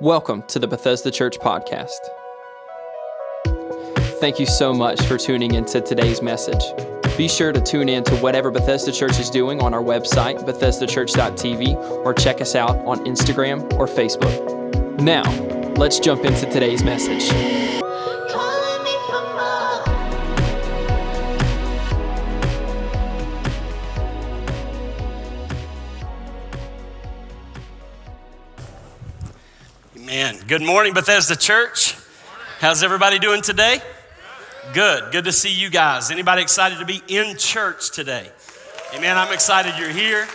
Welcome to the Bethesda Church Podcast. Thank you so much for tuning into today's message. Be sure to tune in to whatever Bethesda Church is doing on our website, BethesdaChurch.tv, or check us out on Instagram or Facebook. Now, let's jump into today's message. Good morning, Bethesda Church. How's everybody doing today? Good. Good to see you guys. Anybody excited to be in church today? Amen. I'm excited you're here.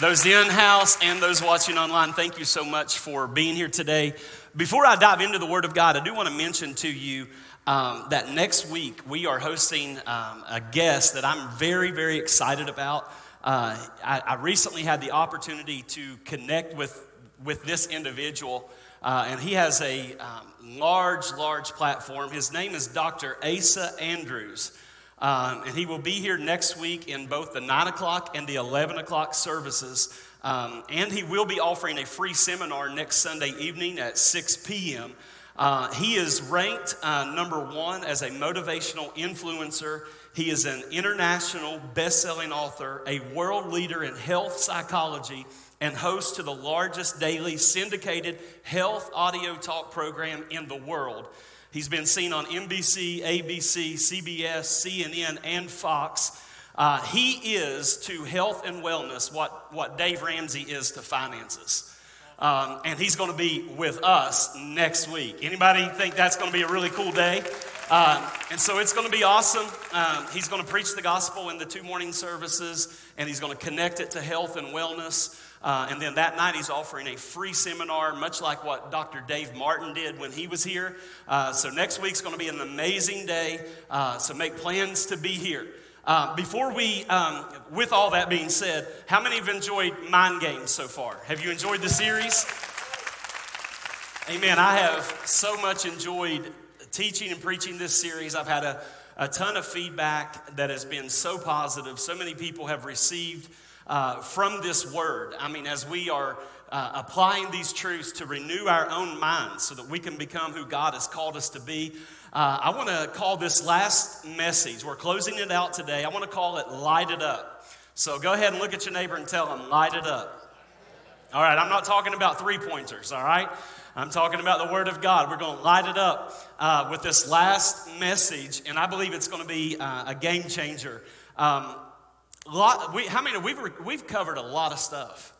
Those in house and those watching online, thank you so much for being here today. Before I dive into the Word of God, I do want to mention to you um, that next week we are hosting um, a guest that I'm very, very excited about. Uh, I, I recently had the opportunity to connect with, with this individual. Uh, and he has a um, large, large platform. His name is Dr. Asa Andrews. Um, and he will be here next week in both the 9 o'clock and the 11 o'clock services. Um, and he will be offering a free seminar next Sunday evening at 6 p.m. Uh, he is ranked uh, number one as a motivational influencer. He is an international best selling author, a world leader in health psychology, and host to the largest daily syndicated health audio talk program in the world. He's been seen on NBC, ABC, CBS, CNN, and Fox. Uh, he is to health and wellness what, what Dave Ramsey is to finances. Um, and he's going to be with us next week. Anybody think that's going to be a really cool day? Um, and so it's going to be awesome. Um, he's going to preach the gospel in the two morning services, and he's going to connect it to health and wellness. Uh, and then that night, he's offering a free seminar, much like what Dr. Dave Martin did when he was here. Uh, so next week's going to be an amazing day. Uh, so make plans to be here. Uh, before we, um, with all that being said, how many have enjoyed Mind Games so far? Have you enjoyed the series? Amen. I have so much enjoyed teaching and preaching this series. I've had a, a ton of feedback that has been so positive. So many people have received uh, from this word. I mean, as we are uh, applying these truths to renew our own minds so that we can become who God has called us to be. Uh, I want to call this last message, we're closing it out today. I want to call it Light It Up. So go ahead and look at your neighbor and tell them, Light it up. All right, I'm not talking about three pointers, all right? I'm talking about the Word of God. We're going to light it up uh, with this last message, and I believe it's going to be uh, a game changer. Um, lot, we, how many, we've, we've covered a lot of stuff.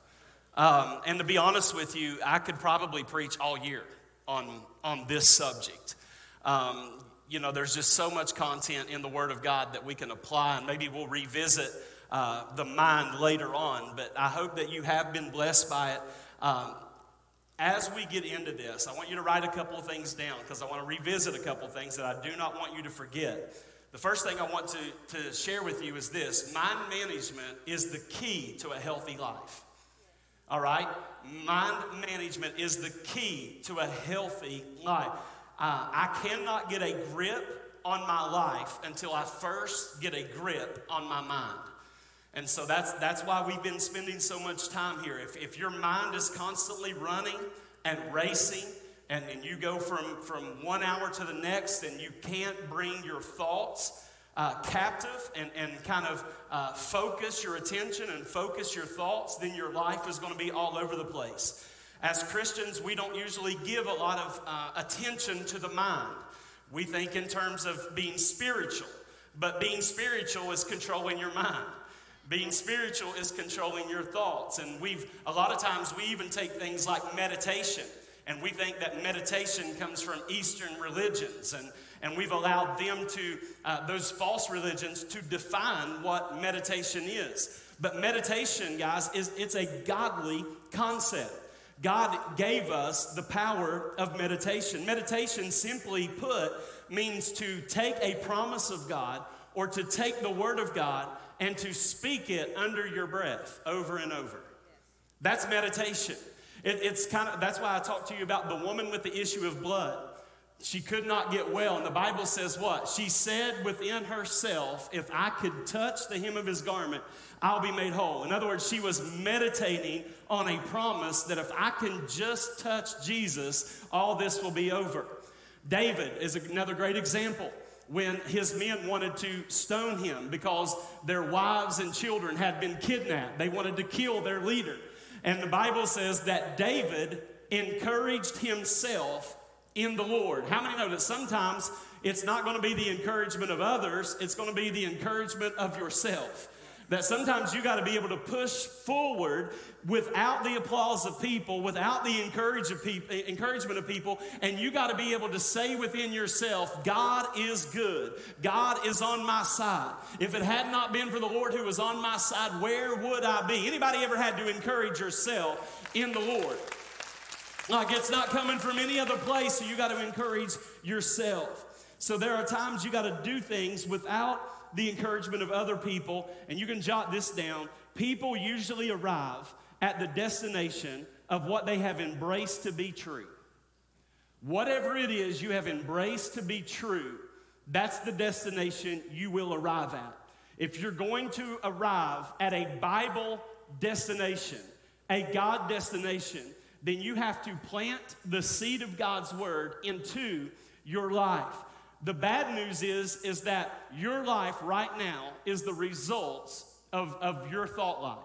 Um, and to be honest with you, I could probably preach all year on, on this subject. Um, you know, there's just so much content in the Word of God that we can apply, and maybe we'll revisit uh, the mind later on. But I hope that you have been blessed by it. Um, as we get into this, I want you to write a couple of things down because I want to revisit a couple of things that I do not want you to forget. The first thing I want to, to share with you is this mind management is the key to a healthy life. All right? Mind management is the key to a healthy life. Uh, I cannot get a grip on my life until I first get a grip on my mind. And so that's, that's why we've been spending so much time here. If, if your mind is constantly running and racing, and, and you go from, from one hour to the next, and you can't bring your thoughts uh, captive and, and kind of uh, focus your attention and focus your thoughts, then your life is going to be all over the place. As Christians, we don't usually give a lot of uh, attention to the mind. We think in terms of being spiritual, but being spiritual is controlling your mind. Being spiritual is controlling your thoughts. And we've, a lot of times, we even take things like meditation, and we think that meditation comes from Eastern religions. And, and we've allowed them to, uh, those false religions, to define what meditation is. But meditation, guys, is it's a godly concept. God gave us the power of meditation. Meditation, simply put, means to take a promise of God or to take the word of God and to speak it under your breath over and over. That's meditation. It, it's kind of that's why I talked to you about the woman with the issue of blood. she could not get well. And the Bible says what? She said within herself, If I could touch the hem of his garment, I'll be made whole. In other words, she was meditating on a promise that if I can just touch Jesus, all this will be over. David is another great example when his men wanted to stone him because their wives and children had been kidnapped. They wanted to kill their leader. And the Bible says that David encouraged himself in the Lord. How many know that sometimes it's not going to be the encouragement of others, it's going to be the encouragement of yourself? That sometimes you got to be able to push forward without the applause of people, without the eh, encouragement of people, and you got to be able to say within yourself, God is good. God is on my side. If it had not been for the Lord who was on my side, where would I be? Anybody ever had to encourage yourself in the Lord? Like it's not coming from any other place, so you got to encourage yourself. So there are times you got to do things without the encouragement of other people, and you can jot this down. People usually arrive at the destination of what they have embraced to be true. Whatever it is you have embraced to be true, that's the destination you will arrive at. If you're going to arrive at a Bible destination, a God destination, then you have to plant the seed of God's word into your life. The bad news is, is that your life right now is the results of, of your thought life.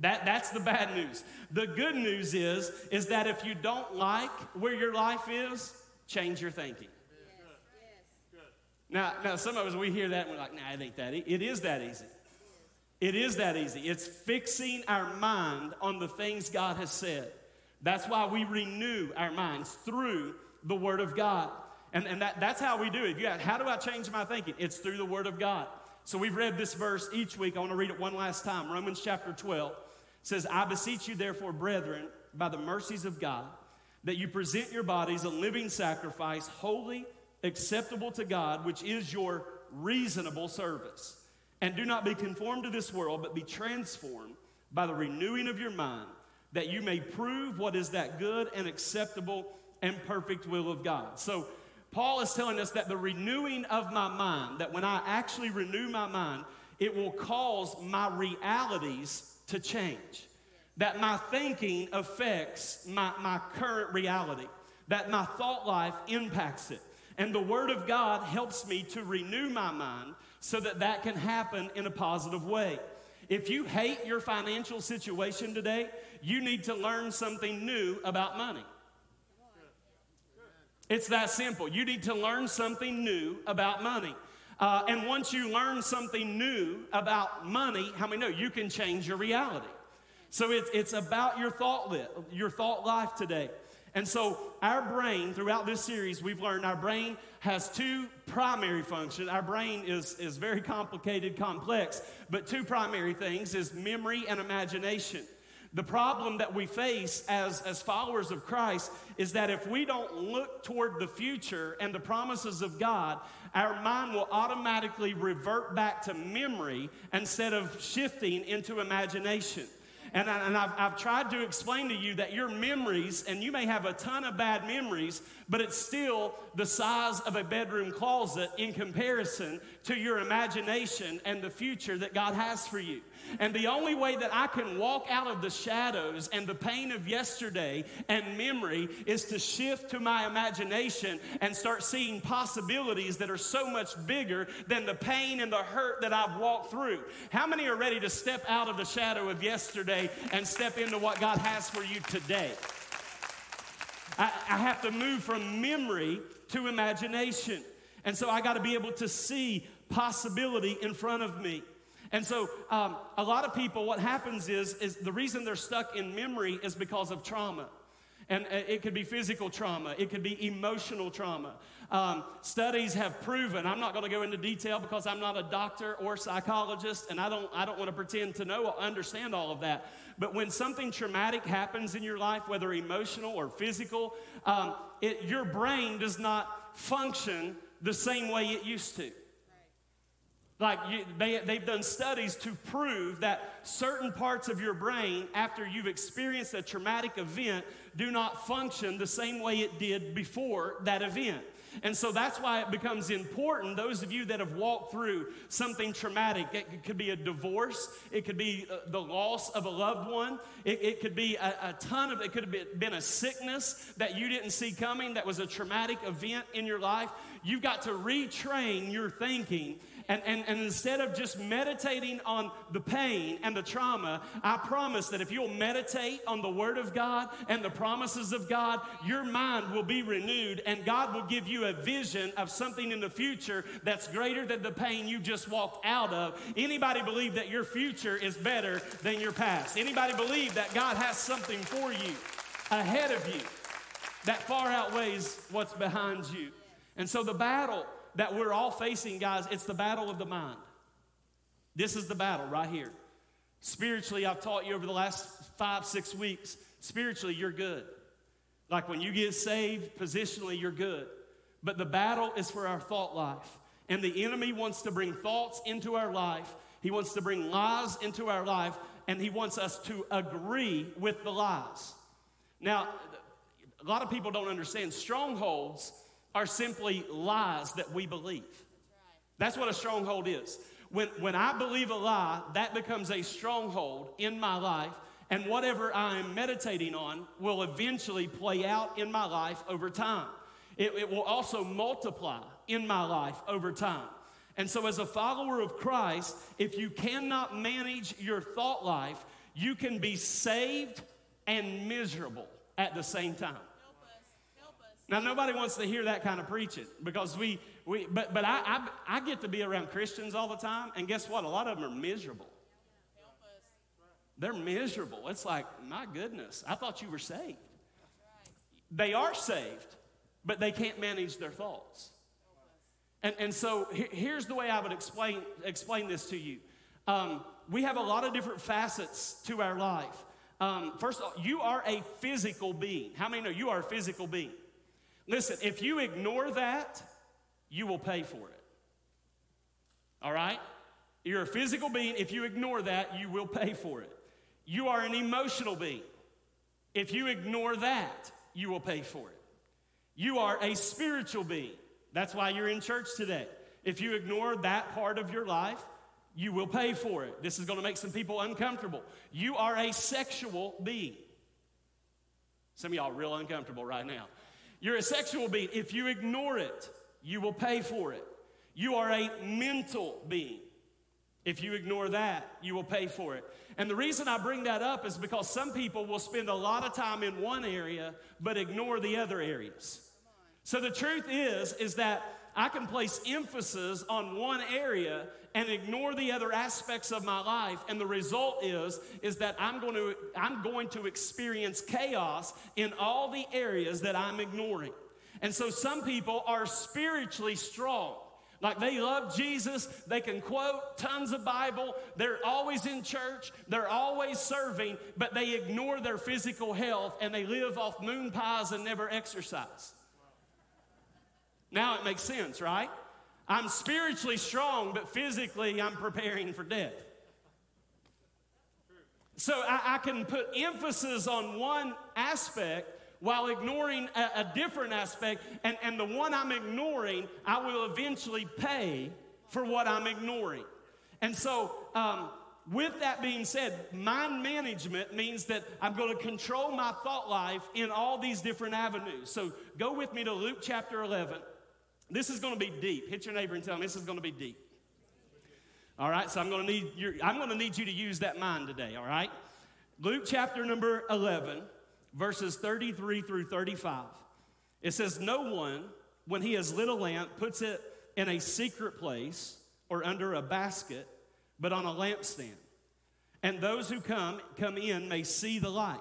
That, that's the bad news. The good news is, is that if you don't like where your life is, change your thinking. Now, now, some of us, we hear that and we're like, nah, it ain't that easy. It is that easy. It is that easy. It's fixing our mind on the things God has said. That's why we renew our minds through the Word of God. And, and that, that's how we do it. Yeah, how do I change my thinking? It's through the Word of God. So we've read this verse each week. I want to read it one last time. Romans chapter 12 says, I beseech you, therefore, brethren, by the mercies of God, that you present your bodies a living sacrifice, holy, acceptable to God, which is your reasonable service. And do not be conformed to this world, but be transformed by the renewing of your mind that you may prove what is that good and acceptable and perfect will of God. So, Paul is telling us that the renewing of my mind, that when I actually renew my mind, it will cause my realities to change. That my thinking affects my, my current reality, that my thought life impacts it. And the Word of God helps me to renew my mind so that that can happen in a positive way. If you hate your financial situation today, you need to learn something new about money. It's that simple. You need to learn something new about money. Uh, and once you learn something new about money, how many know you can change your reality? So it's, it's about your thought, li- your thought life today. And so our brain, throughout this series, we've learned our brain has two primary functions. Our brain is, is very complicated, complex, but two primary things is memory and imagination. The problem that we face as, as followers of Christ is that if we don't look toward the future and the promises of God, our mind will automatically revert back to memory instead of shifting into imagination. And, I, and I've, I've tried to explain to you that your memories, and you may have a ton of bad memories, but it's still the size of a bedroom closet in comparison to your imagination and the future that God has for you. And the only way that I can walk out of the shadows and the pain of yesterday and memory is to shift to my imagination and start seeing possibilities that are so much bigger than the pain and the hurt that I've walked through. How many are ready to step out of the shadow of yesterday and step into what God has for you today? I, I have to move from memory to imagination. And so I got to be able to see possibility in front of me. And so, um, a lot of people, what happens is, is the reason they're stuck in memory is because of trauma. And uh, it could be physical trauma, it could be emotional trauma. Um, studies have proven, I'm not going to go into detail because I'm not a doctor or psychologist, and I don't, I don't want to pretend to know or understand all of that. But when something traumatic happens in your life, whether emotional or physical, um, it, your brain does not function the same way it used to. Like you, they, they've done studies to prove that certain parts of your brain, after you've experienced a traumatic event, do not function the same way it did before that event. And so that's why it becomes important. Those of you that have walked through something traumatic, it could be a divorce, it could be uh, the loss of a loved one, it, it could be a, a, ton of, it could have been a sickness that you didn't see coming, that was a traumatic event in your life. You've got to retrain your thinking and, and, and instead of just meditating on the pain and the trauma, I promise that if you'll meditate on the Word of God and the promises of God, your mind will be renewed and God will give you a vision of something in the future that's greater than the pain you just walked out of. Anybody believe that your future is better than your past? Anybody believe that God has something for you ahead of you that far outweighs what's behind you? And so the battle that we're all facing, guys, it's the battle of the mind. This is the battle right here. Spiritually, I've taught you over the last five, six weeks, spiritually, you're good. Like when you get saved, positionally, you're good. But the battle is for our thought life. And the enemy wants to bring thoughts into our life, he wants to bring lies into our life, and he wants us to agree with the lies. Now, a lot of people don't understand strongholds are simply lies that we believe. That's what a stronghold is. When, when I believe a lie, that becomes a stronghold in my life, and whatever I'm meditating on will eventually play out in my life over time. It, it will also multiply in my life over time. And so, as a follower of Christ, if you cannot manage your thought life, you can be saved and miserable at the same time. Now, nobody wants to hear that kind of preaching because we, we but, but I, I, I get to be around Christians all the time, and guess what? A lot of them are miserable. They're miserable. It's like, my goodness, I thought you were saved. They are saved, but they can't manage their thoughts. And, and so here's the way I would explain, explain this to you. Um, we have a lot of different facets to our life. Um, first of all, you are a physical being. How many know you are a physical being? Listen, if you ignore that, you will pay for it. All right? You're a physical being. If you ignore that, you will pay for it. You are an emotional being. If you ignore that, you will pay for it. You are a spiritual being. That's why you're in church today. If you ignore that part of your life, you will pay for it. This is going to make some people uncomfortable. You are a sexual being. Some of y'all real uncomfortable right now. You're a sexual being. If you ignore it, you will pay for it. You are a mental being. If you ignore that, you will pay for it. And the reason I bring that up is because some people will spend a lot of time in one area but ignore the other areas. So the truth is is that I can place emphasis on one area and ignore the other aspects of my life and the result is is that I'm going to I'm going to experience chaos in all the areas that I'm ignoring. And so some people are spiritually strong. Like they love Jesus, they can quote tons of Bible, they're always in church, they're always serving, but they ignore their physical health and they live off moon pies and never exercise. Now it makes sense, right? I'm spiritually strong, but physically I'm preparing for death. So I, I can put emphasis on one aspect while ignoring a, a, different aspect. And, and the one I'm ignoring, I will eventually pay for what I'm ignoring. And so, um, with that being said, mind management means that I'm going to control my thought life in all these different avenues. So, go with me to Luke chapter 11. This is going to be deep. Hit your neighbor and tell him this is going to be deep. All right, so I'm going to need your, I'm going to need you to use that mind today. All right, Luke chapter number 11, verses 33 through 35. It says, "No one, when he has lit a lamp, puts it in a secret place or under a basket, but on a lampstand, and those who come come in may see the light."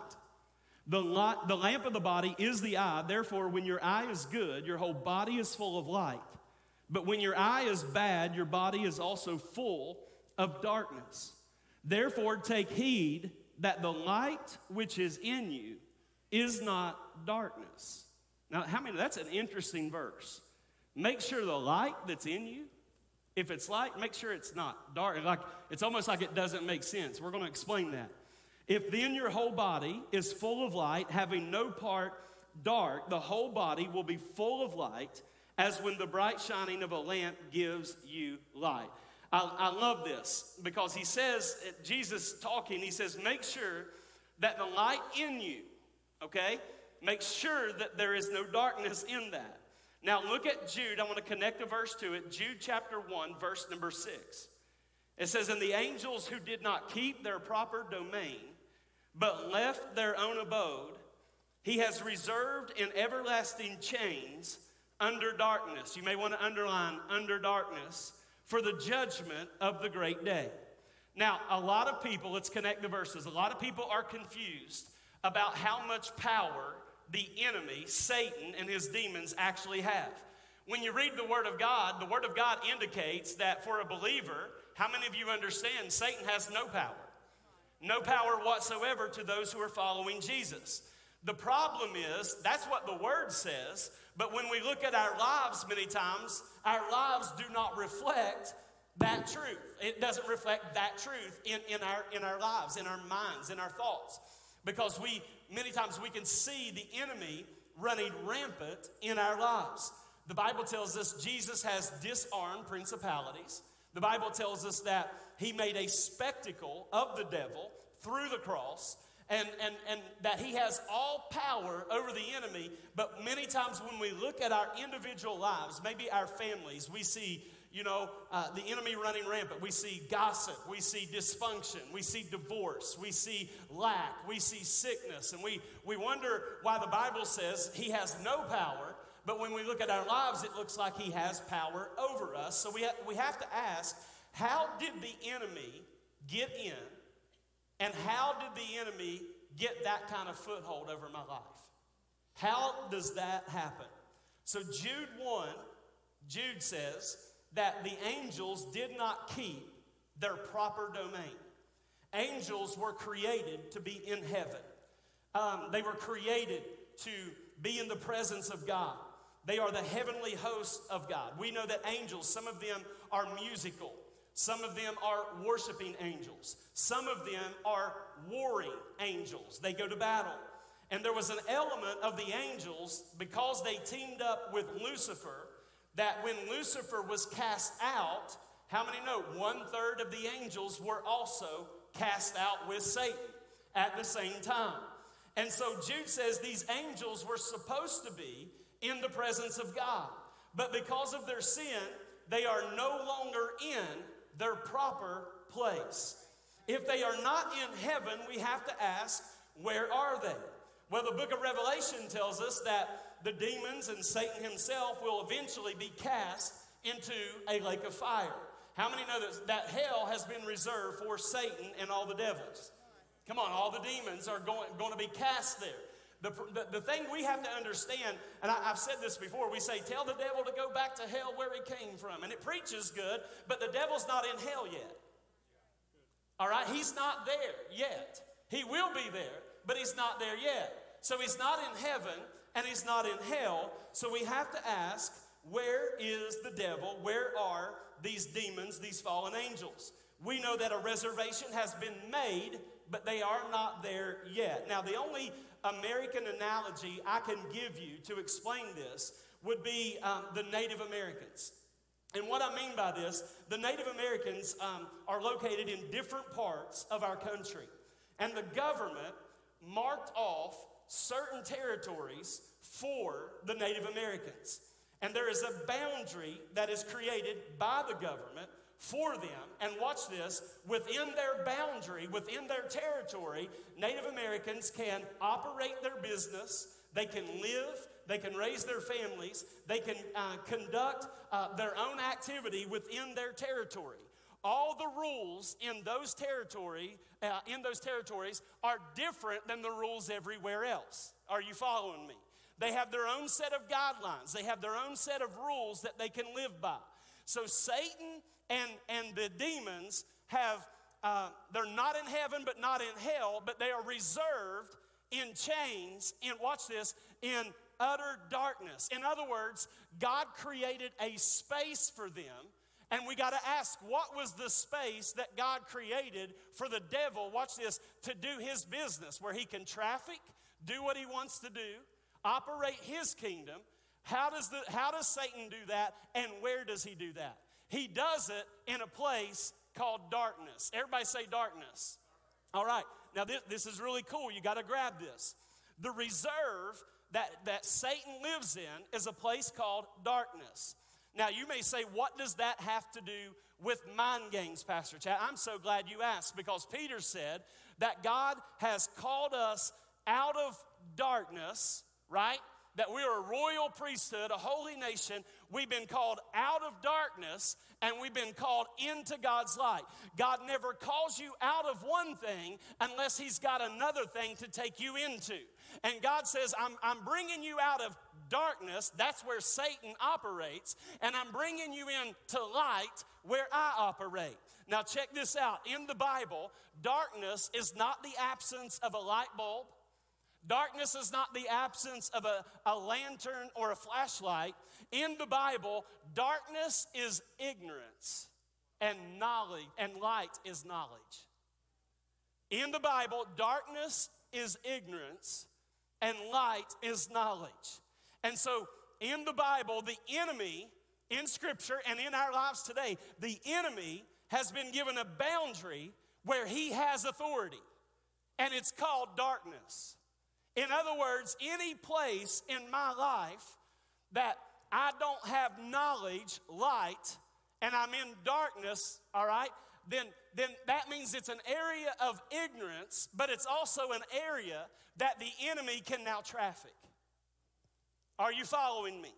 The, light, the lamp of the body is the eye. Therefore, when your eye is good, your whole body is full of light. But when your eye is bad, your body is also full of darkness. Therefore, take heed that the light which is in you is not darkness. Now, how many? That's an interesting verse. Make sure the light that's in you If it's light, make sure it's not dark. Like it's almost like it doesn't make sense. We're going to explain that. If then your whole body is full of light, having no part dark, the whole body will be full of light, as when the bright shining of a lamp gives you light. I, I love this because he says, Jesus talking, he says, make sure that the light in you, okay, make sure that there is no darkness in that. Now look at Jude. I want to connect a verse to it. Jude chapter 1, verse number 6. It says, And the angels who did not keep their proper domain, but left their own abode, he has reserved in everlasting chains under darkness. You may want to underline under darkness for the judgment of the great day. Now, a lot of people, let's connect the verses, a lot of people are confused about how much power the enemy, Satan, and his demons actually have. When you read the Word of God, the Word of God indicates that for a believer, how many of you understand Satan has no power? No power whatsoever to those who are following Jesus. The problem is, that's what the Word says, but when we look at our lives, many times, our lives do not reflect that truth. It doesn't reflect that truth in, in, our, in our lives, in our minds, in our thoughts. Because we, many times, we can see the enemy running rampant in our lives. The Bible tells us Jesus has disarmed principalities. The Bible tells us that he made a spectacle of the devil through the cross and, and, and that he has all power over the enemy. But many times when we look at our individual lives, maybe our families, we see you know, uh, the enemy running rampant. We see gossip, we see dysfunction, we see divorce, we see lack, we see sickness, and we, we wonder why the Bible says he has no power, but when we look at our lives, it looks like he has power over us. So we, ha- we have to ask how did the enemy get in, and how did the enemy get that kind of foothold over my life? How does that happen? So, Jude 1, Jude says, that the angels did not keep their proper domain. Angels were created to be in heaven, um, they were created to be in the presence of God. They are the heavenly host of God. We know that angels, some of them are musical, some of them are worshiping angels, some of them are warring angels. They go to battle. And there was an element of the angels because they teamed up with Lucifer that when Lucifer was cast out, how many know one third of the angels were also cast out with Satan at the same time? And so Jude says these angels were supposed to be in the presence of God, but because of their sin, they are no longer in their proper place. If they are not in heaven, we have to ask, where are they? Well, the book of Revelation tells us that the demons and Satan himself will eventually be cast into a lake of fire. How many know that, that hell has been reserved for Satan and all the devils? Come on, all the demons are going, going to be cast there. The, the, the thing we have to understand, and I, I've said this before, we say, tell the devil to go back to hell where he came from. And it preaches good, but the devil's not in hell yet. All right? He's not there yet. He will be there, but he's not there yet. So he's not in heaven, and he's not in hell. So we have to ask, where is the devil? Where are these demons, these fallen angels? We know that a reservation has been made, but they are not there yet. Now, the only American analogy I can give you to explain this would be um, the Native Americans. And what I mean by this, the Native Americans um, are located in different parts of our country. And the government marked off certain territories for the Native Americans. And there is a boundary that is created by the government for them. And watch this within their boundary, within their territory, Native Americans can operate their business, they can live, they can raise their families, they can uh, conduct uh, their own activity within their territory. All the rules in those territory uh, in those territories are different than the rules everywhere else. Are you following me? They have their own set of guidelines. They have their own set of rules that they can live by. So satan and and the demons have uh, they're not in heaven but not in hell but they are reserved in chains in watch this in utter darkness in other words god created a space for them And we got to ask what was the space that God created for the devil, watch this, to do his business where he can traffic, do what he wants to do, operate his kingdom. How does, the, how does Satan do that and where does he do that? He does it in a place called darkness. Everybody say darkness. All right, now this, this is really cool. You got to grab this. The reserve that, that Satan lives in is a place called darkness. Now, you may say, what does that have to do with mind games, Pastor Chad? I'm so glad you asked because Peter said that God has called us out of darkness, right? That we are a royal priesthood, a holy nation. We've been called out of darkness and we've been called into God's light. God never calls you out of one thing unless He's got another thing to take you into. And God says, I'm, I'm bringing you out of darkness, that's where Satan operates, and I'm bringing you into light where I operate. Now, check this out. In the Bible, darkness is not the absence of a light bulb. Darkness is not the absence of a, a lantern or a flashlight. In the Bible, darkness is ignorance, and knowledge, and light is knowledge. In the Bible, darkness is ignorance, and light is knowledge. And so, in the Bible, the enemy, in Scripture and in our lives today, the enemy has been given a boundary where he has authority, and it's called darkness. In other words, any place in my life that I don't have knowledge, light, and I'm in darkness, all right, then, then that means it's an area of ignorance, but it's also an area that the enemy can now traffic. Are you following me?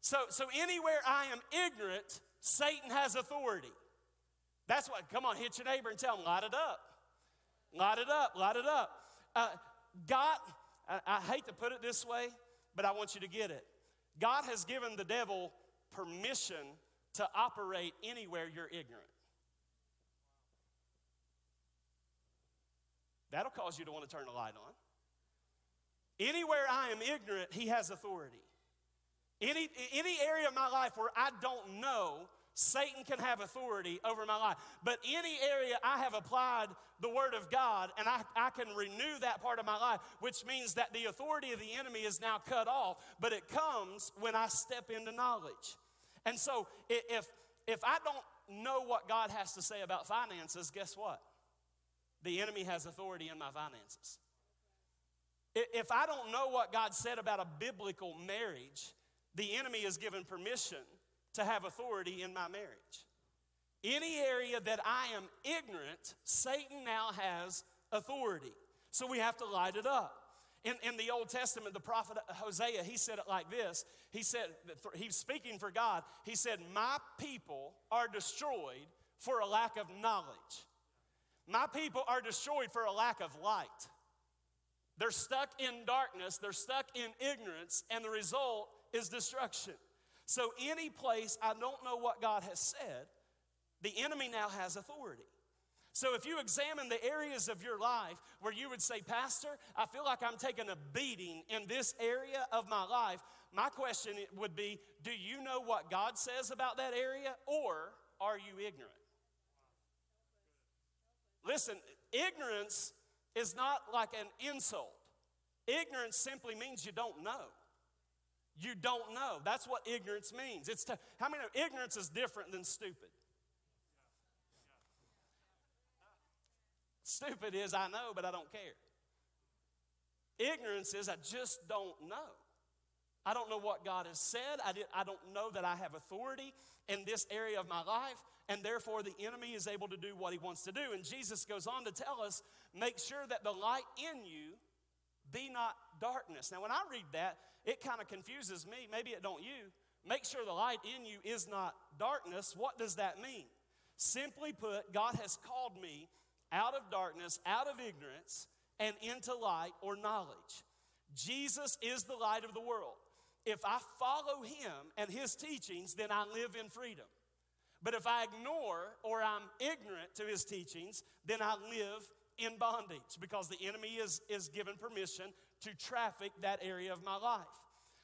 So, so anywhere I am ignorant, Satan has authority. That's what, come on, hit your neighbor and tell him, light it up. Light it up, light it up. Uh, God, I, I hate to put it this way, but I want you to get it. God has given the devil permission to operate anywhere you're ignorant. That'll cause you to want to turn the light on. Anywhere I am ignorant, he has authority. Any, any area of my life where I don't know, Satan can have authority over my life. But any area I have applied the word of God and I, I can renew that part of my life, which means that the authority of the enemy is now cut off, but it comes when I step into knowledge. And so if, if I don't know what God has to say about finances, guess what? The enemy has authority in my finances. If I don't know what God said about a biblical marriage, the enemy is given permission to have authority in my marriage. Any area that I am ignorant, Satan now has authority. So we have to light it up. In, in the Old Testament, the prophet Hosea, he said it like this. He said, he's speaking for God. He said, My people are destroyed for a lack of knowledge. My people are destroyed for a lack of light. They're stuck in darkness, they're stuck in ignorance, and the result is destruction. So, any place I don't know what God has said, the enemy now has authority. So, if you examine the areas of your life where you would say, Pastor, I feel like I'm taking a beating in this area of my life, my question would be Do you know what God says about that area, or are you ignorant? Listen, ignorance is not like an insult. Ignorance simply means you don't know. You don't know. That's what ignorance means. It's to, how many ignorance is different than stupid? Stupid is I know, but I don't care. Ignorance is I just don't know. I don't know what God has said. I, did, I don't know that I have authority in this area of my life, and therefore the enemy is able to do what he wants to do. And Jesus goes on to tell us make sure that the light in you be not darkness. Now, when I read that, it kind of confuses me. Maybe it don't you. Make sure the light in you is not darkness. What does that mean? Simply put, God has called me out of darkness, out of ignorance, and into light or knowledge. Jesus is the light of the world. If I follow him and his teachings, then I live in freedom. But if I ignore or I'm ignorant to his teachings, then I live in bondage because the enemy is, is given permission to traffic that area of my life.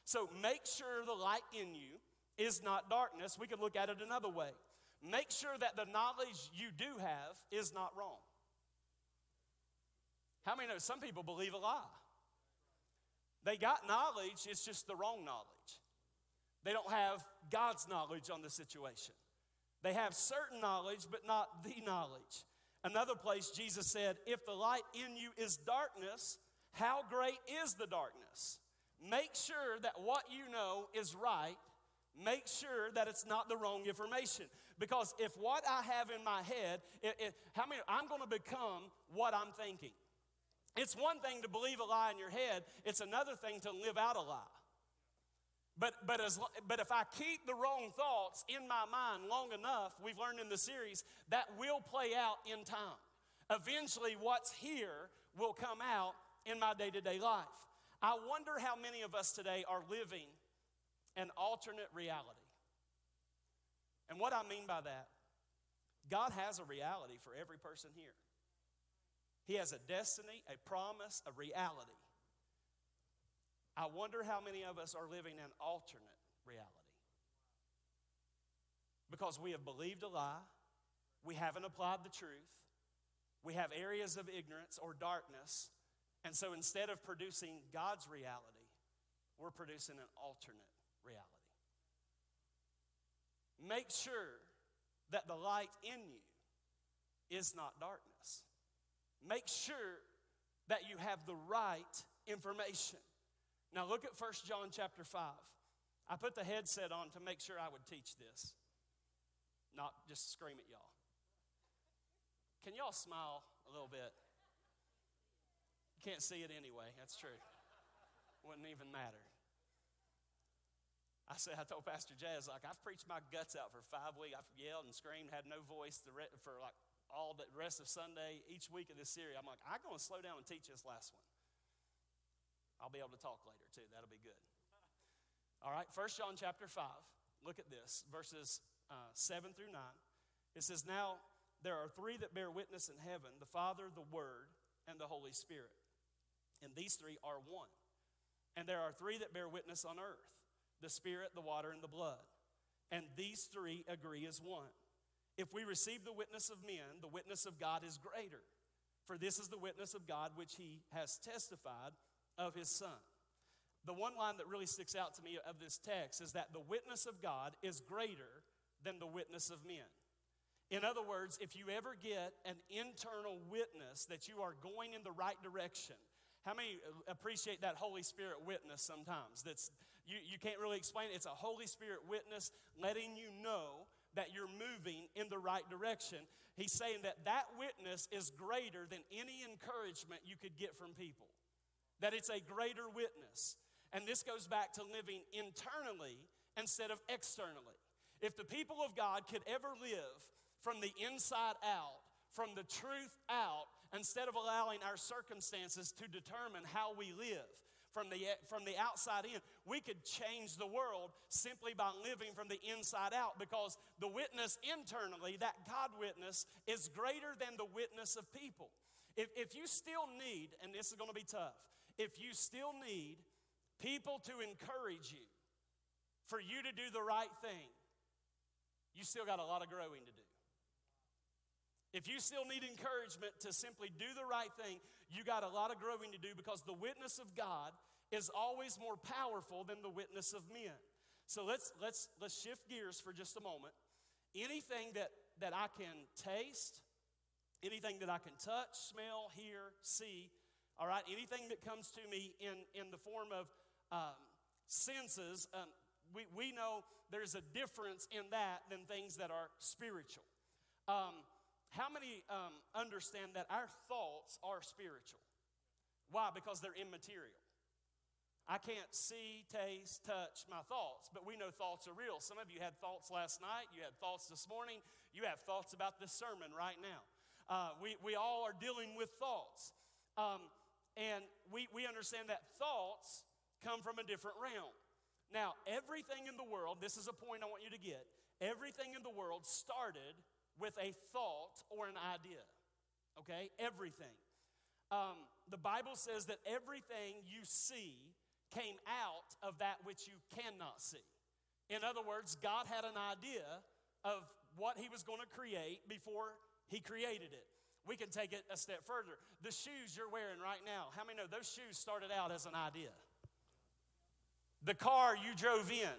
So make sure the light in you is not darkness. We could look at it another way. make sure that the knowledge you do have is not wrong. How many know some people believe a lie? They got knowledge, it's just the wrong knowledge. They don't have God's knowledge on the situation. They have certain knowledge, but not the knowledge. Another place, Jesus said, If the light in you is darkness, how great is the darkness? Make sure that what you know is right. Make sure that it's not the wrong information. Because if what I have in my head, it, it, how many, I'm going to become what I'm thinking. It's one thing to believe a lie in your head, it's another thing to live out a lie. But, but, as, but if I keep the wrong thoughts in my mind long enough, we've learned in the series, that will play out in time. Eventually, what's here will come out in my day to day life. I wonder how many of us today are living an alternate reality. And what I mean by that, God has a reality for every person here. He has a destiny, a promise, a reality. I wonder how many of us are living an alternate reality. Because we have believed a lie, we haven't applied the truth, we have areas of ignorance or darkness, and so instead of producing God's reality, we're producing an alternate reality. Make sure that the light in you is not darkness. Make sure that you have the right information. Now look at 1 John chapter 5. I put the headset on to make sure I would teach this, not just scream at y'all. Can y'all smile a little bit? You can't see it anyway, that's true. Wouldn't even matter. I said, I told Pastor Jazz, like, I've preached my guts out for five weeks. I've yelled and screamed, had no voice for like all the rest of Sunday, each week of this series. I'm like, I'm going to slow down and teach this last one. I'll be able to talk later too. That'll be good. All right, First John chapter 5. Look at this, verses uh, 7 through 9. It says, Now there are three that bear witness in heaven the Father, the Word, and the Holy Spirit. And these three are one. And there are three that bear witness on earth the Spirit, the water, and the blood. And these three agree as one. If we receive the witness of men, the witness of God is greater. For this is the witness of God which he has testified of his son. The one line that really sticks out to me of this text is that the witness of God is greater than the witness of men. In other words, if you ever get an internal witness that you are going in the right direction, how many appreciate that Holy Spirit witness sometimes? That's you, you can't really explain it. It's a Holy Spirit witness letting you know that you're moving in the right direction. He's saying that that witness is greater than any encouragement you could get from people that it's a greater witness. And this goes back to living internally instead of externally. If the people of God could ever live from the inside out, from the truth out, instead of allowing our circumstances to determine how we live, from the, from the outside in, we could change the world simply by living from the inside out because the witness internally, that God witness, is greater than the witness of people. If, if you still need, and this is going to be tough, if you still need people to encourage you for you to do the right thing, you still got a lot of growing to do. If you still need encouragement to simply do the right thing, you got a lot of growing to do because the witness of God is always more powerful than the witness of men. So let's let's let's shift gears for just a moment. Anything that that I can taste, anything that I can touch, smell, hear, see, all right, anything that comes to me in, in the form of um, senses, um, we, we know there's a difference in that than things that are spiritual. Um, how many um, understand that our thoughts are spiritual? Why? Because they're immaterial. I can't see, taste, touch my thoughts, but we know thoughts are real. Some of you had thoughts last night, you had thoughts this morning, you have thoughts about this sermon right now. Uh, we, we all are dealing with thoughts. Um, and we, we understand that thoughts come from a different realm. Now, everything in the world, this is a point I want you to get, everything in the world started with a thought or an idea. Okay? Everything. Um, the Bible says that everything you see came out of that which you cannot see. In other words, God had an idea of what he was going to create before he created it. We can take it a step further. The shoes you're wearing right now, how many know those shoes started out as an idea? The car you drove in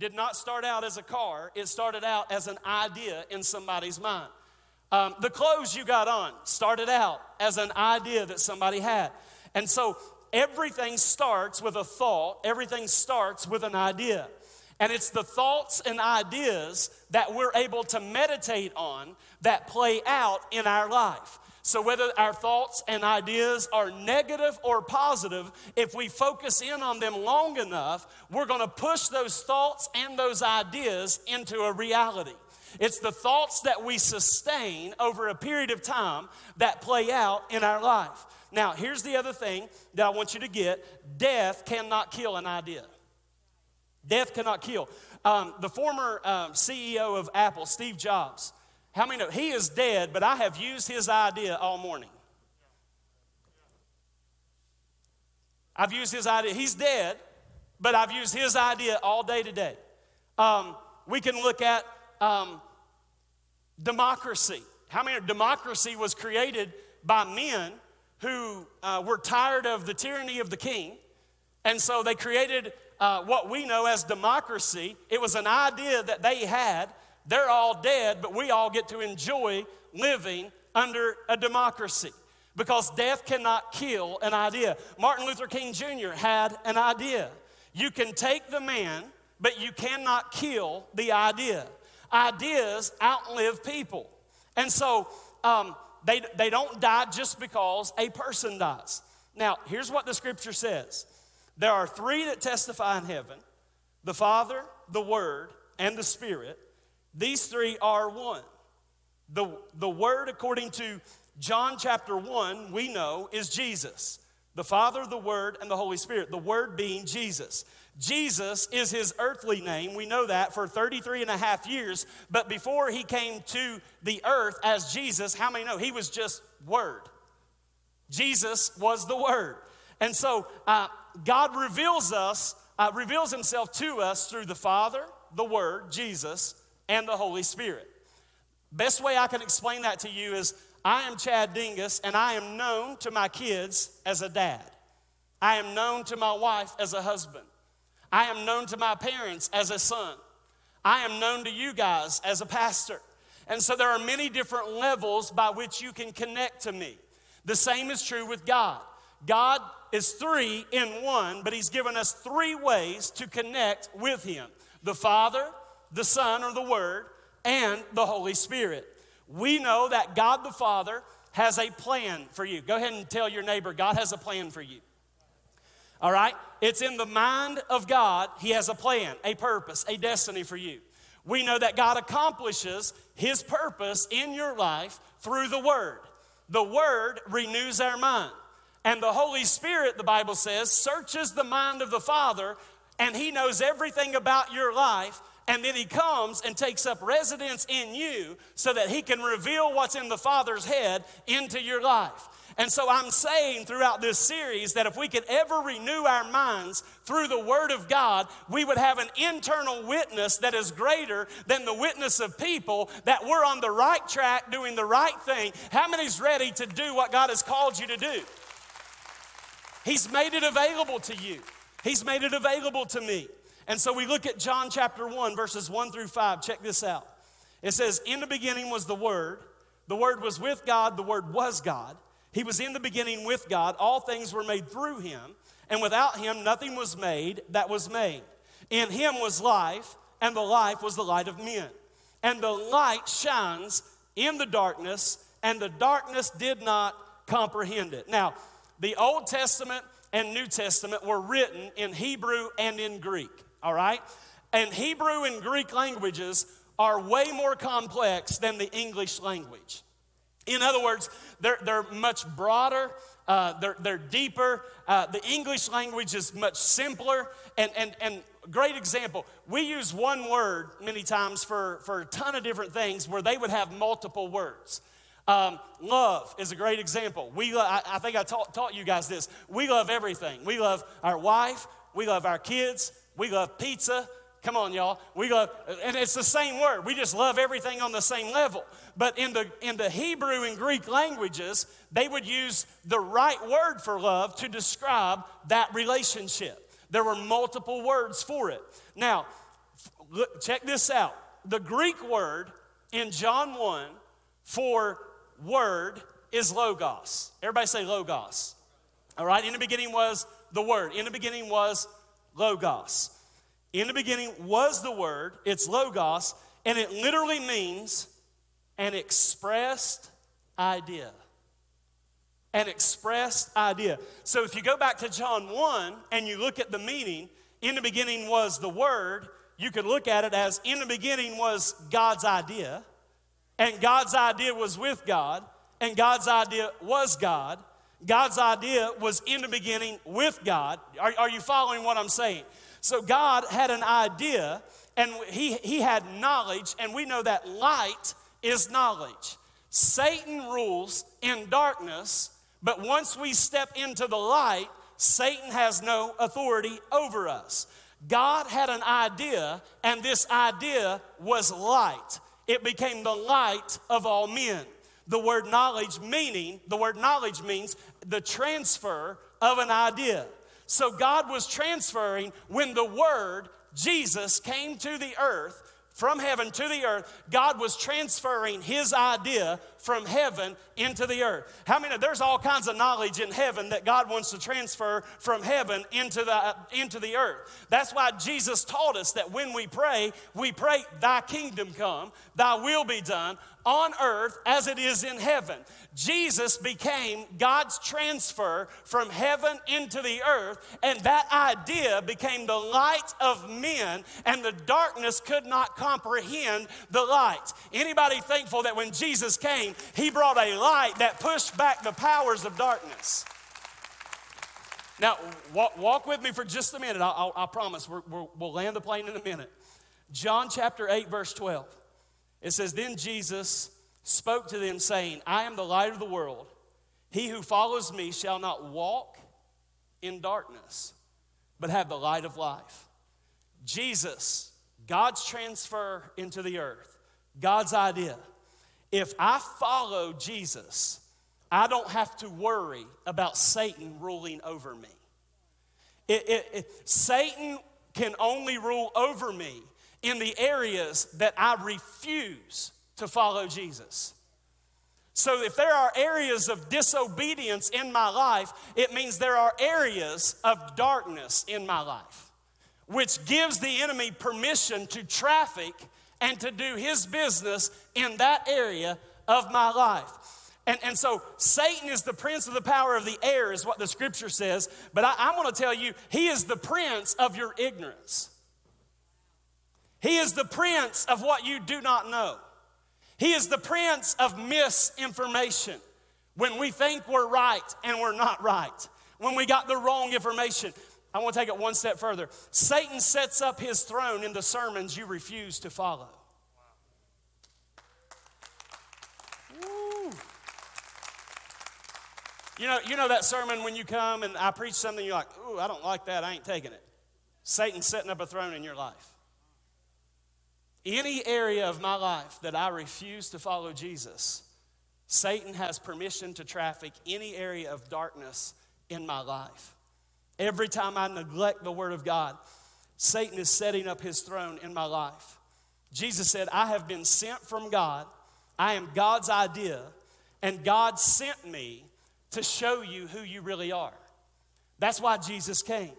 did not start out as a car, it started out as an idea in somebody's mind. Um, the clothes you got on started out as an idea that somebody had. And so everything starts with a thought, everything starts with an idea. And it's the thoughts and ideas that we're able to meditate on that play out in our life. So, whether our thoughts and ideas are negative or positive, if we focus in on them long enough, we're going to push those thoughts and those ideas into a reality. It's the thoughts that we sustain over a period of time that play out in our life. Now, here's the other thing that I want you to get death cannot kill an idea. Death cannot kill. Um, the former um, CEO of Apple, Steve Jobs, how many know he is dead, but I have used his idea all morning? I've used his idea. He's dead, but I've used his idea all day today. Um, we can look at um, democracy. How many democracy was created by men who uh, were tired of the tyranny of the king, and so they created uh, what we know as democracy. It was an idea that they had. They're all dead, but we all get to enjoy living under a democracy because death cannot kill an idea. Martin Luther King Jr. had an idea. You can take the man, but you cannot kill the idea. Ideas outlive people. And so um, they, they don't die just because a person dies. Now, here's what the scripture says there are three that testify in heaven the Father, the Word, and the Spirit. These three are one. The, the Word, according to John chapter 1, we know is Jesus. The Father, the Word, and the Holy Spirit. The Word being Jesus. Jesus is his earthly name. We know that for 33 and a half years. But before he came to the earth as Jesus, how many know he was just Word? Jesus was the Word. And so uh, God reveals us, uh, reveals himself to us through the Father, the Word, Jesus, and the Holy Spirit. Best way I can explain that to you is I am Chad Dingus, and I am known to my kids as a dad. I am known to my wife as a husband. I am known to my parents as a son. I am known to you guys as a pastor. And so there are many different levels by which you can connect to me. The same is true with God. God is three in one, but He's given us three ways to connect with Him the Father, the Son, or the Word, and the Holy Spirit. We know that God the Father has a plan for you. Go ahead and tell your neighbor, God has a plan for you. All right? It's in the mind of God. He has a plan, a purpose, a destiny for you. We know that God accomplishes His purpose in your life through the Word. The Word renews our mind. And the Holy Spirit, the Bible says, searches the mind of the Father, and He knows everything about your life. And then He comes and takes up residence in you so that He can reveal what's in the Father's head into your life. And so I'm saying throughout this series that if we could ever renew our minds through the Word of God, we would have an internal witness that is greater than the witness of people that we're on the right track doing the right thing. How many's ready to do what God has called you to do? He's made it available to you, He's made it available to me. And so we look at John chapter 1, verses 1 through 5. Check this out. It says, In the beginning was the Word, the Word was with God, the Word was God. He was in the beginning with God. All things were made through him, and without him nothing was made that was made. In him was life, and the life was the light of men. And the light shines in the darkness, and the darkness did not comprehend it. Now, the Old Testament and New Testament were written in Hebrew and in Greek, all right? And Hebrew and Greek languages are way more complex than the English language. In other words, they're, they're much broader, uh, they're, they're deeper. Uh, the English language is much simpler. And, and, and great example, we use one word many times for, for a ton of different things where they would have multiple words. Um, love is a great example. We, I, I think I taught, taught you guys this. We love everything. We love our wife, we love our kids, we love pizza, Come on, y'all. We love, and it's the same word. We just love everything on the same level. But in the in the Hebrew and Greek languages, they would use the right word for love to describe that relationship. There were multiple words for it. Now, look, check this out. The Greek word in John 1 for word is logos. Everybody say logos. All right, in the beginning was the word. In the beginning was logos. In the beginning was the word, it's logos, and it literally means an expressed idea. An expressed idea. So if you go back to John 1 and you look at the meaning, in the beginning was the word, you could look at it as in the beginning was God's idea, and God's idea was with God, and God's idea was God. God's idea was in the beginning with God. Are, are you following what I'm saying? So God had an idea and he, he had knowledge, and we know that light is knowledge. Satan rules in darkness, but once we step into the light, Satan has no authority over us. God had an idea, and this idea was light. It became the light of all men. The word knowledge meaning, the word knowledge means the transfer of an idea. So God was transferring when the Word, Jesus, came to the earth from heaven to the earth, God was transferring his idea from heaven into the earth. How many there's all kinds of knowledge in heaven that God wants to transfer from heaven into the into the earth. That's why Jesus taught us that when we pray, we pray thy kingdom come, thy will be done on earth as it is in heaven. Jesus became God's transfer from heaven into the earth, and that idea became the light of men, and the darkness could not comprehend the light. Anybody thankful that when Jesus came, he brought a light that pushed back the powers of darkness? Now, walk, walk with me for just a minute. I, I, I promise we will land the plane in a minute. John chapter 8, verse 12. It says, Then Jesus spoke to them, saying, I am the light of the world. He who follows me shall not walk in darkness, but have the light of life. Jesus, God's transfer into the earth, God's idea. If I follow Jesus, I don't have to worry about Satan ruling over me. It, it, it, Satan can only rule over me in the areas that I refuse to follow Jesus. So, if there are areas of disobedience in my life, it means there are areas of darkness in my life, which gives the enemy permission to traffic and to do his business in that area of my life. And, and so Satan is the prince of the power of the air, is what the scripture says. But I, I want to tell you, he is the prince of your ignorance. He is the prince of what you do not know. He is the prince of misinformation. When we think we're right and we're not right, when we got the wrong information. I want to take it one step further. Satan sets up his throne in the sermons you refuse to follow. You know, you know that sermon when you come and I preach something, you're like, ooh, I don't like that, I ain't taking it. Satan's setting up a throne in your life. Any area of my life that I refuse to follow Jesus, Satan has permission to traffic any area of darkness in my life. Every time I neglect the Word of God, Satan is setting up his throne in my life. Jesus said, I have been sent from God. I am God's idea, and God sent me to show you who you really are. That's why Jesus came.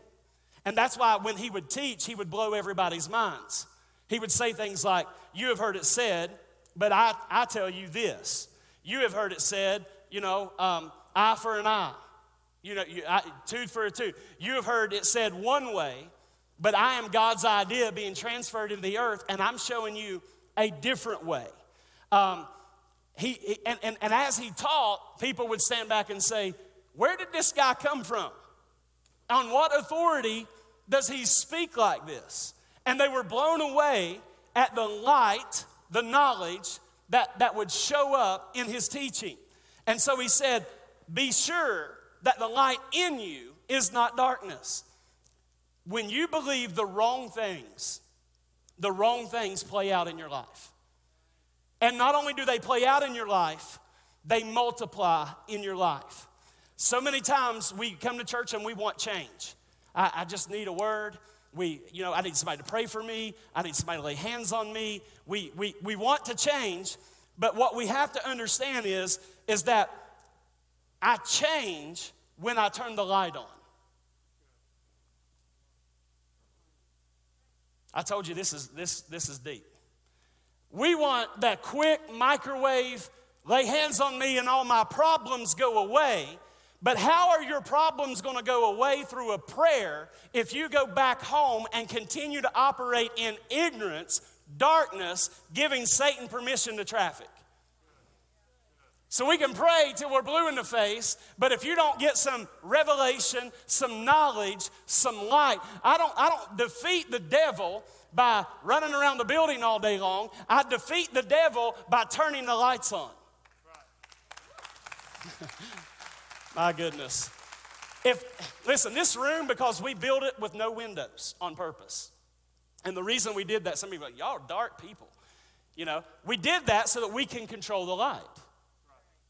And that's why when he would teach, he would blow everybody's minds. He would say things like, You have heard it said, but I, I tell you this. You have heard it said, you know, um, eye for an eye, you know, you, I, tooth for a tooth. You have heard it said one way, but I am God's idea being transferred into the earth, and I'm showing you a different way. Um, he, he and, and, and as he taught, people would stand back and say, Where did this guy come from? On what authority does he speak like this? And they were blown away at the light, the knowledge that, that would show up in his teaching. And so he said, Be sure that the light in you is not darkness. When you believe the wrong things, the wrong things play out in your life. And not only do they play out in your life, they multiply in your life. So many times we come to church and we want change. I, I, just need a word. We, you know, I need somebody to pray for me. I need somebody to lay hands on me. We, we, we want to change, but what we have to understand is, is that I change when I turn the light on. I told you this is, this, this is deep. We want that quick microwave, lay hands on me and all my problems go away. But how are your problems going to go away through a prayer if you go back home and continue to operate in ignorance, darkness, giving Satan permission to traffic? So we can pray till we're blue in the face, but if you don't get some revelation, some knowledge, some light, I don't, I don't defeat the devil by running around the building all day long. I defeat the devil by turning the lights on. My goodness. If listen, this room because we built it with no windows on purpose. And the reason we did that, some people like, y'all dark people. You know, we did that so that we can control the light.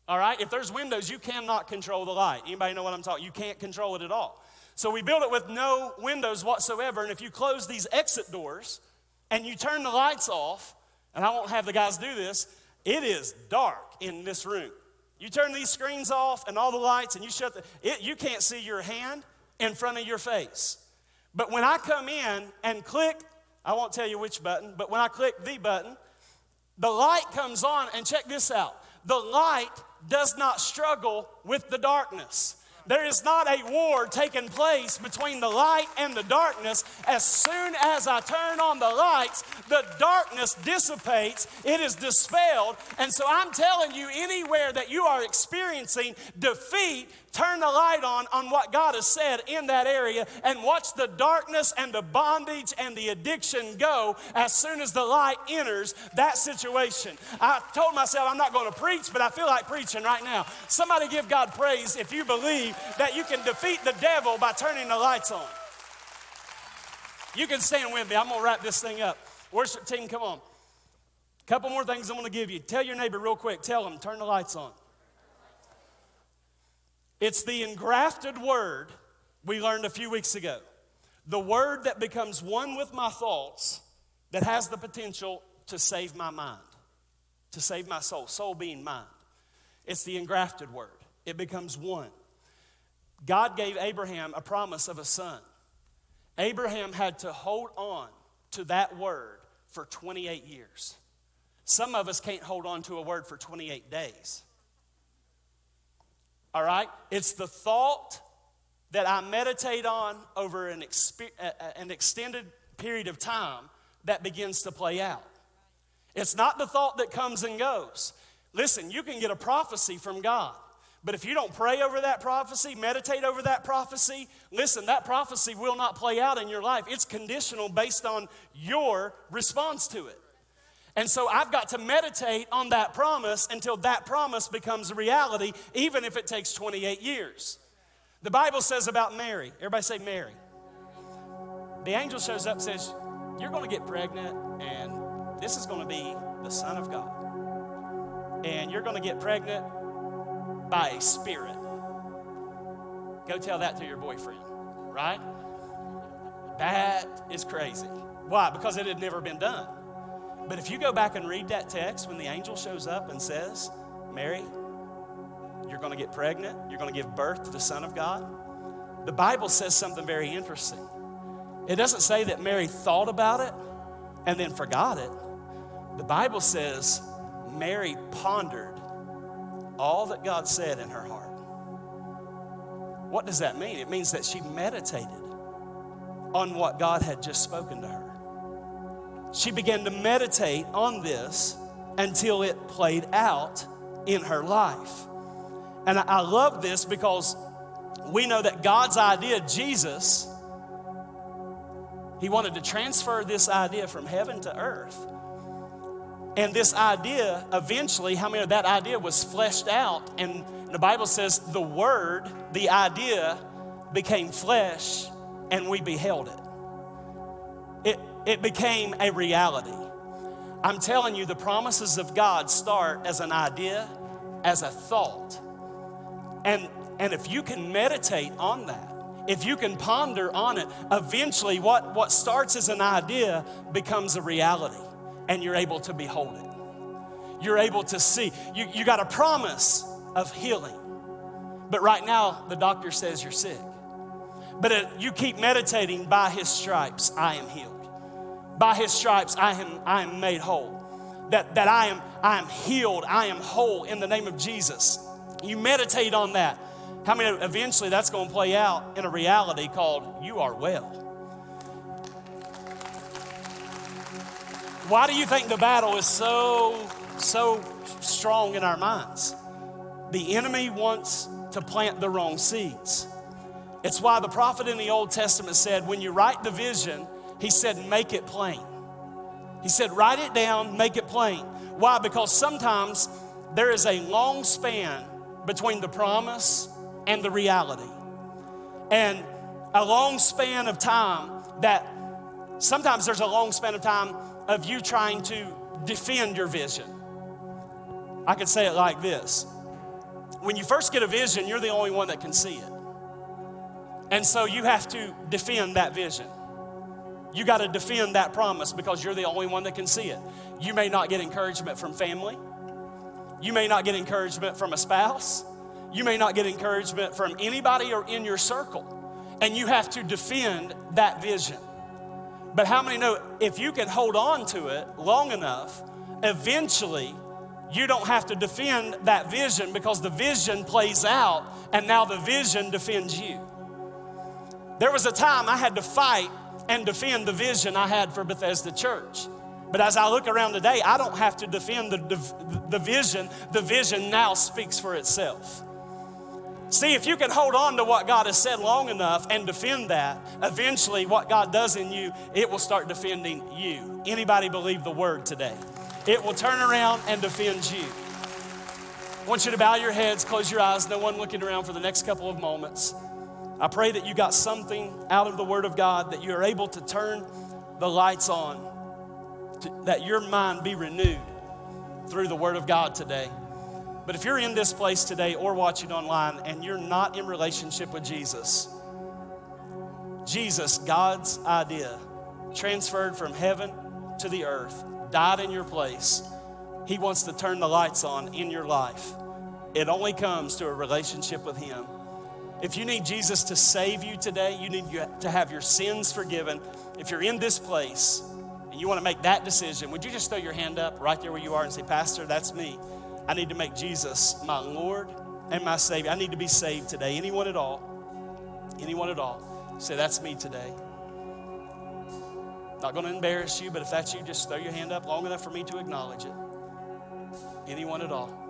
All right? If there's windows, you cannot control the light. Anybody know what I'm talking? You can't control it at all. So we built it with no windows whatsoever. And if you close these exit doors and you turn the lights off, and I won't have the guys do this, it is dark in this room. You turn these screens off and all the lights, and you shut the, it, you can't see your hand in front of your face. But when I come in and click, I won't tell you which button, but when I click the button, the light comes on, and check this out the light does not struggle with the darkness. There is not a war taking place between the light and the darkness. As soon as I turn on the lights, the darkness dissipates, it is dispelled. And so I'm telling you, anywhere that you are experiencing defeat, turn the light on on what God has said in that area and watch the darkness and the bondage and the addiction go as soon as the light enters that situation. I told myself I'm not going to preach, but I feel like preaching right now. Somebody give God praise if you believe that you can defeat the devil by turning the lights on. You can stand with me. I'm going to wrap this thing up. Worship team, come on. Couple more things I'm going to give you. Tell your neighbor real quick. Tell them, turn the lights on. It's the engrafted word we learned a few weeks ago. The word that becomes one with my thoughts that has the potential to save my mind, to save my soul, soul being mind. It's the engrafted word. It becomes one. God gave Abraham a promise of a son. Abraham had to hold on to that word for 28 years. Some of us can't hold on to a word for 28 days. All right? It's the thought that I meditate on over an, an extended period of time that begins to play out. It's not the thought that comes and goes. Listen, you can get a prophecy from God. But if you don't pray over that prophecy, meditate over that prophecy, listen, that prophecy will not play out in your life. It's conditional based on your response to it. And so I've got to meditate on that promise until that promise becomes a reality, even if it takes 28 years. The Bible says about Mary, everybody say Mary. The angel shows up says, You're going to get pregnant, and this is going to be the Son of God. And you're going to get pregnant by a spirit. Go tell that to your boyfriend, right? That is crazy. Why? Because it had never been done. But if you go back and read that text when the angel shows up and says, Mary, you're going to get pregnant, you're going to give birth to the Son of God, the Bible says something very interesting. It doesn't say that Mary thought about it and then forgot it. The Bible says Mary pondered all that God said in her heart. What does that mean? It means that she meditated on what God had just spoken to her. She began to meditate on this until it played out in her life. And I love this because we know that God's idea, Jesus, He wanted to transfer this idea from heaven to earth. And this idea, eventually, how many of that idea was fleshed out? And the Bible says the Word, the idea, became flesh and we beheld it. It, it became a reality. I'm telling you, the promises of God start as an idea, as a thought. And, and if you can meditate on that, if you can ponder on it, eventually what, what starts as an idea becomes a reality and you're able to behold it. You're able to see. You, you got a promise of healing. But right now, the doctor says you're sick. But it, you keep meditating by his stripes, I am healed. By his stripes, I am, I am made whole. That, that I, am, I am healed, I am whole in the name of Jesus. You meditate on that. How many eventually that's going to play out in a reality called you are well? Why do you think the battle is so so strong in our minds? The enemy wants to plant the wrong seeds. It's why the prophet in the Old Testament said, when you write the vision, he said, make it plain. He said, write it down, make it plain. Why? Because sometimes there is a long span between the promise and the reality. And a long span of time that sometimes there's a long span of time of you trying to defend your vision. I could say it like this when you first get a vision, you're the only one that can see it. And so you have to defend that vision. You got to defend that promise because you're the only one that can see it. You may not get encouragement from family. You may not get encouragement from a spouse. You may not get encouragement from anybody or in your circle. And you have to defend that vision. But how many know if you can hold on to it long enough, eventually you don't have to defend that vision because the vision plays out and now the vision defends you. There was a time I had to fight and defend the vision I had for Bethesda Church. But as I look around today, I don't have to defend the, the, the vision. The vision now speaks for itself. See, if you can hold on to what God has said long enough and defend that, eventually what God does in you, it will start defending you. Anybody believe the word today? It will turn around and defend you. I want you to bow your heads, close your eyes, no one looking around for the next couple of moments. I pray that you got something out of the Word of God, that you are able to turn the lights on, to, that your mind be renewed through the Word of God today. But if you're in this place today or watching online and you're not in relationship with Jesus, Jesus, God's idea, transferred from heaven to the earth, died in your place. He wants to turn the lights on in your life. It only comes to a relationship with Him. If you need Jesus to save you today, you need to have your sins forgiven. If you're in this place and you want to make that decision, would you just throw your hand up right there where you are and say, Pastor, that's me. I need to make Jesus my Lord and my Savior. I need to be saved today. Anyone at all? Anyone at all? Say, that's me today. Not going to embarrass you, but if that's you, just throw your hand up long enough for me to acknowledge it. Anyone at all.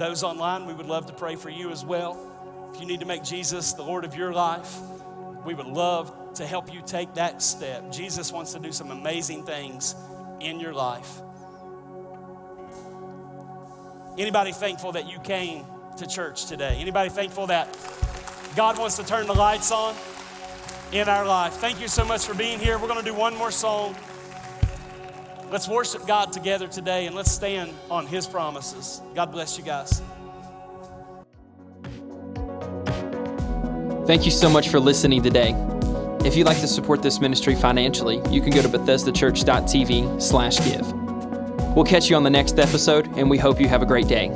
Those online, we would love to pray for you as well. If you need to make Jesus the Lord of your life, we would love to help you take that step. Jesus wants to do some amazing things in your life. Anybody thankful that you came to church today? Anybody thankful that God wants to turn the lights on? in our life. Thank you so much for being here. We're going to do one more song. Let's worship God together today and let's stand on His promises. God bless you guys. Thank you so much for listening today. If you'd like to support this ministry financially, you can go to bethesdachurch.tv slash give. We'll catch you on the next episode, and we hope you have a great day.